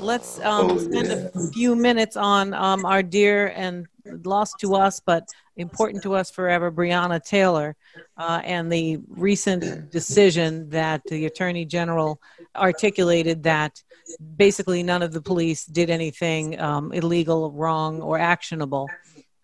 let's um, Oh, spend yeah. a few minutes on um, our dear and lost to us, but important to us forever, Breonna Taylor, uh, and the recent decision that the Attorney General articulated that basically none of the police did anything um, illegal, wrong, or actionable.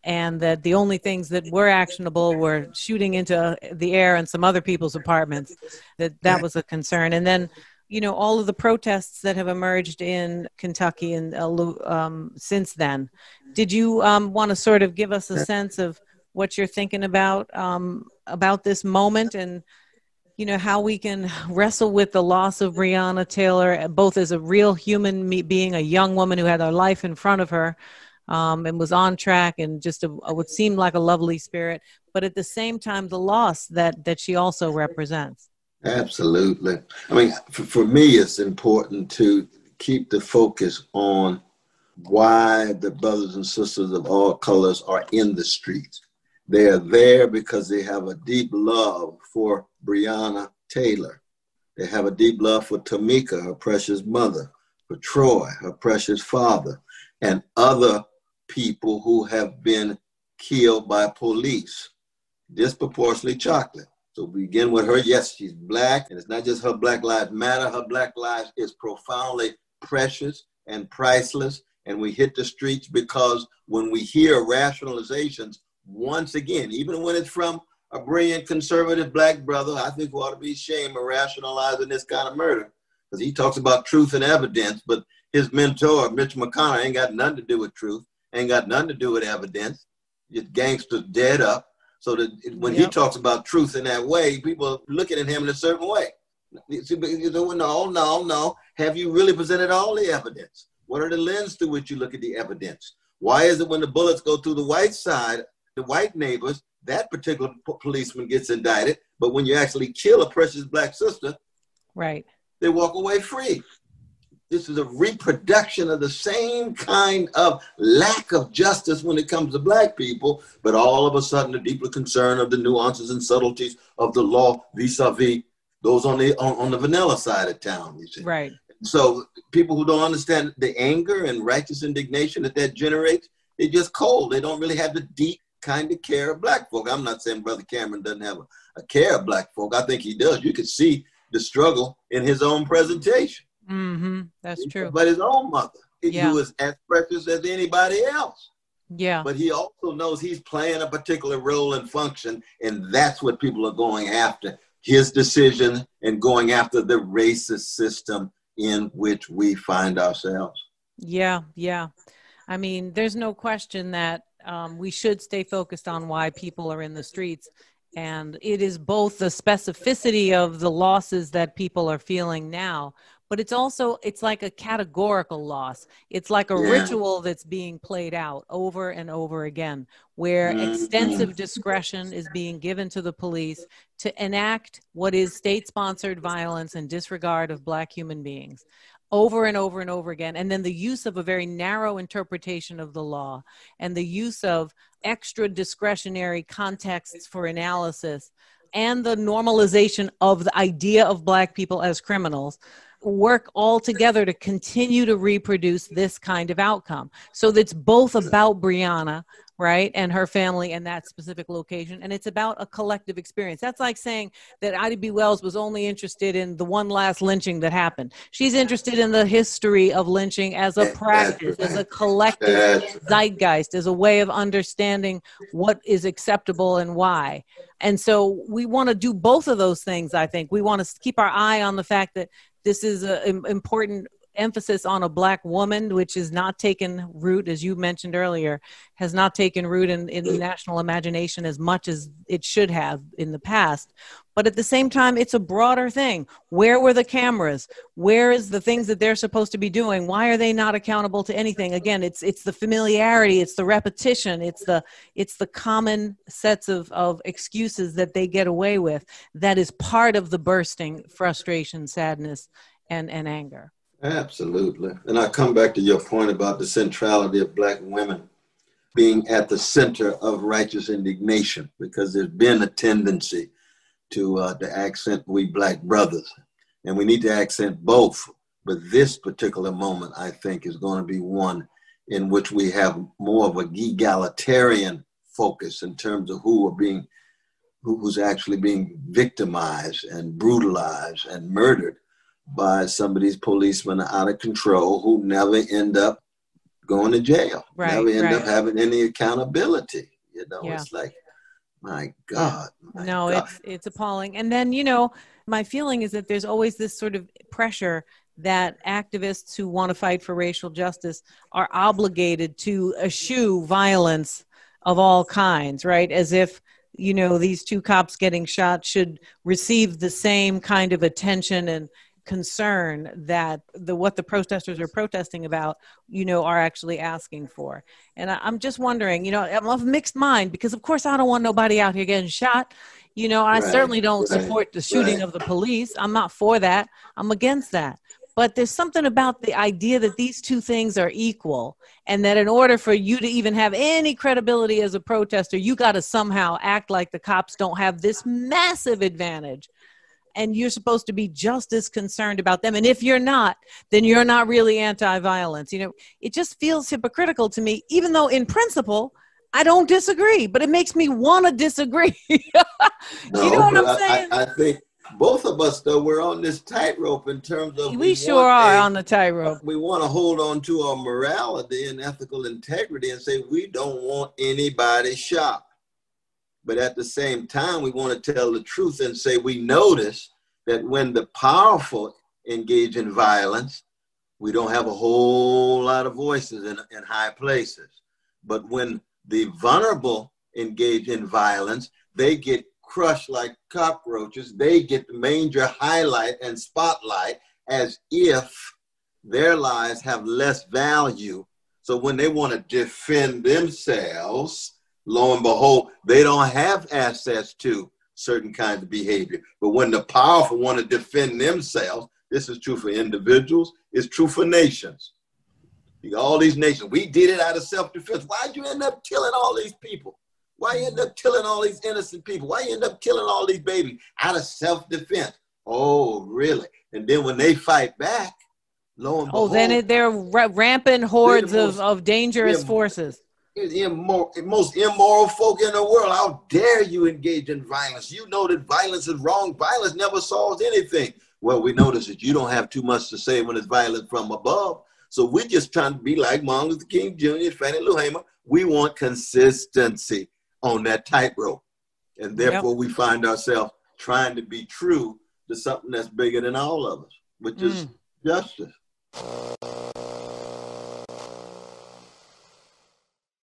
And that the only things that were actionable were shooting into the air and some other people's apartments. That that was a concern. And then you know all of the protests that have emerged in Kentucky and uh, um, since then. Did you um, want to sort of give us a sense of what you're thinking about um, about this moment and you know how we can wrestle with the loss of Breonna Taylor, both as a real human being, a young woman who had her life in front of her. Um, and was on track and just a, a, what seemed like a lovely spirit, but at the same time, the loss that that she also represents. Absolutely. I mean, for, for me, it's important to keep the focus on why the brothers and sisters of all colors are in the streets. They are there because they have a deep love for Breonna Taylor. They have a deep love for Tamika, her precious mother, for Troy, her precious father, and other people who have been killed by police, disproportionately chocolate. So begin with her. Yes, she's black, and it's not just her Black Lives Matter. Her Black Lives is profoundly precious and priceless. And we hit the streets because when we hear rationalizations, once again, even when it's from a brilliant conservative black brother, I think we ought to be ashamed of rationalizing this kind of murder because he talks about truth and evidence, but his mentor, Mitch McConnell, ain't got nothing to do with truth, ain't got nothing to do with evidence. Just gangsters dead up. So that when he talks about truth in that way, people are looking at him in a certain way. You know, No, no, no. Have you really presented all the evidence? What are the lens through which you look at the evidence? Why is it when the bullets go through the white side, the white neighbors, that particular po- policeman gets indicted, but when you actually kill a precious black sister, Right. they walk away free. This is a reproduction of the same kind of lack of justice when it comes to black people, but all of a sudden, the deeper concern of the nuances and subtleties of the law vis-a-vis those on the on, on the vanilla side of town. You see, Right. so people who don't understand the anger and righteous indignation that that generates, they're just cold. They don't really have the deep kind of care of black folk. I'm not saying Brother Cameron doesn't have a, a care of black folk. I think he does. You could see the struggle in his own presentation. Mm-hmm. That's true. But his own mother, Yeah. who is as precious as anybody else. Yeah. But he also knows he's playing a particular role and function, and that's what people are going after his decision and going after the racist system in which we find ourselves. Yeah, yeah. I mean, there's no question that um, we should stay focused on why people are in the streets. And it is both the specificity of the losses that people are feeling now, but it's also it's like a categorical loss. It's like a Yeah. ritual that's being played out over and over again, where Mhm. extensive discretion is being given to the police to enact what is state-sponsored violence and disregard of black human beings over and over and over again. And then the use of a very narrow interpretation of the law and the use of extra discretionary contexts for analysis and the normalization of the idea of Black people as criminals work all together to continue to reproduce this kind of outcome. So that's both about Breonna, right, and her family and that specific location, and it's about a collective experience. That's like saying that Ida B. Wells was only interested in the one last lynching that happened. She's interested in the history of lynching as a practice, as a collective zeitgeist, as a way of understanding what is acceptable and why. And so we want to do both of those things, I think. We want to keep our eye on the fact that this is an important emphasis on a black woman, which is not taken root, as you mentioned earlier, has not taken root in, in the national imagination as much as it should have in the past. But at the same time, it's a broader thing. Where were the cameras? Where is the things that they're supposed to be doing? Why are they not accountable to anything? Again, it's it's the familiarity, it's the repetition, it's the it's the common sets of, of excuses that they get away with that is part of the bursting frustration, sadness, and, and anger. Absolutely. And I come back to your point about the centrality of Black women being at the center of righteous indignation, because there's been a tendency to, uh, to accent we Black brothers. And we need to accent both But this particular moment, I think, is going to be one in which we have more of a egalitarian focus in terms of who are being, who's actually being victimized and brutalized and murdered by some of these policemen out of control who never end up going to jail, right, never end right. up having any accountability. You know, yeah. it's like, my God. My no, God. it's it's appalling. And then you know, my feeling is that there's always this sort of pressure that activists who want to fight for racial justice are obligated to eschew violence of all kinds, right? As if you know these two cops getting shot should receive the same kind of attention and concern that the what the protesters are protesting about you know are actually asking for. And I, am just wondering you know i'm of mixed mind because of course i don't want nobody out here getting shot. You know i right, certainly don't right, support the shooting right. of the police. I'm not for that. I'm against that. But there's something about the idea that these two things are equal and that in order for you to even have any credibility as a protester you got to somehow act like the cops don't have this massive advantage and you're supposed to be just as concerned about them. And if you're not, then you're not really anti violence. You know, it just feels hypocritical to me, even though in principle, I don't disagree, but it makes me want to disagree. no, you know what I'm saying? I, I, think both of us, though, we're on this tightrope in terms of. We, we sure are a, on the tightrope. We want to hold on to our morality and ethical integrity and say we don't want anybody shot. But at the same time, we want to tell the truth and say we notice that when the powerful engage in violence, we don't have a whole lot of voices in, in high places. But when the vulnerable engage in violence, they get crushed like cockroaches. They get the major highlight and spotlight as if their lives have less value. So when they want to defend themselves, lo and behold, they don't have access to certain kinds of behavior. But when the powerful want to defend themselves, this is true for individuals, it's true for nations. All these nations, we did it out of self-defense. Why'd you end up killing all these people? Why you end up killing all these innocent people? Why you end up killing all these babies out of self-defense? Oh, really? And then when they fight back, lo and behold, oh, then it, they're rampant hordes most, of, of dangerous forces most immoral folk in the world. How dare you engage in violence? You know that violence is wrong. Violence never solves anything. Well, we notice that you don't have too much to say when it's violence from above. So we're just trying to be like Martin Luther King Jr., Fannie Lou Hamer. We want consistency on that tightrope. And therefore, yep. we find ourselves trying to be true to something that's bigger than all of us, which mm. is justice.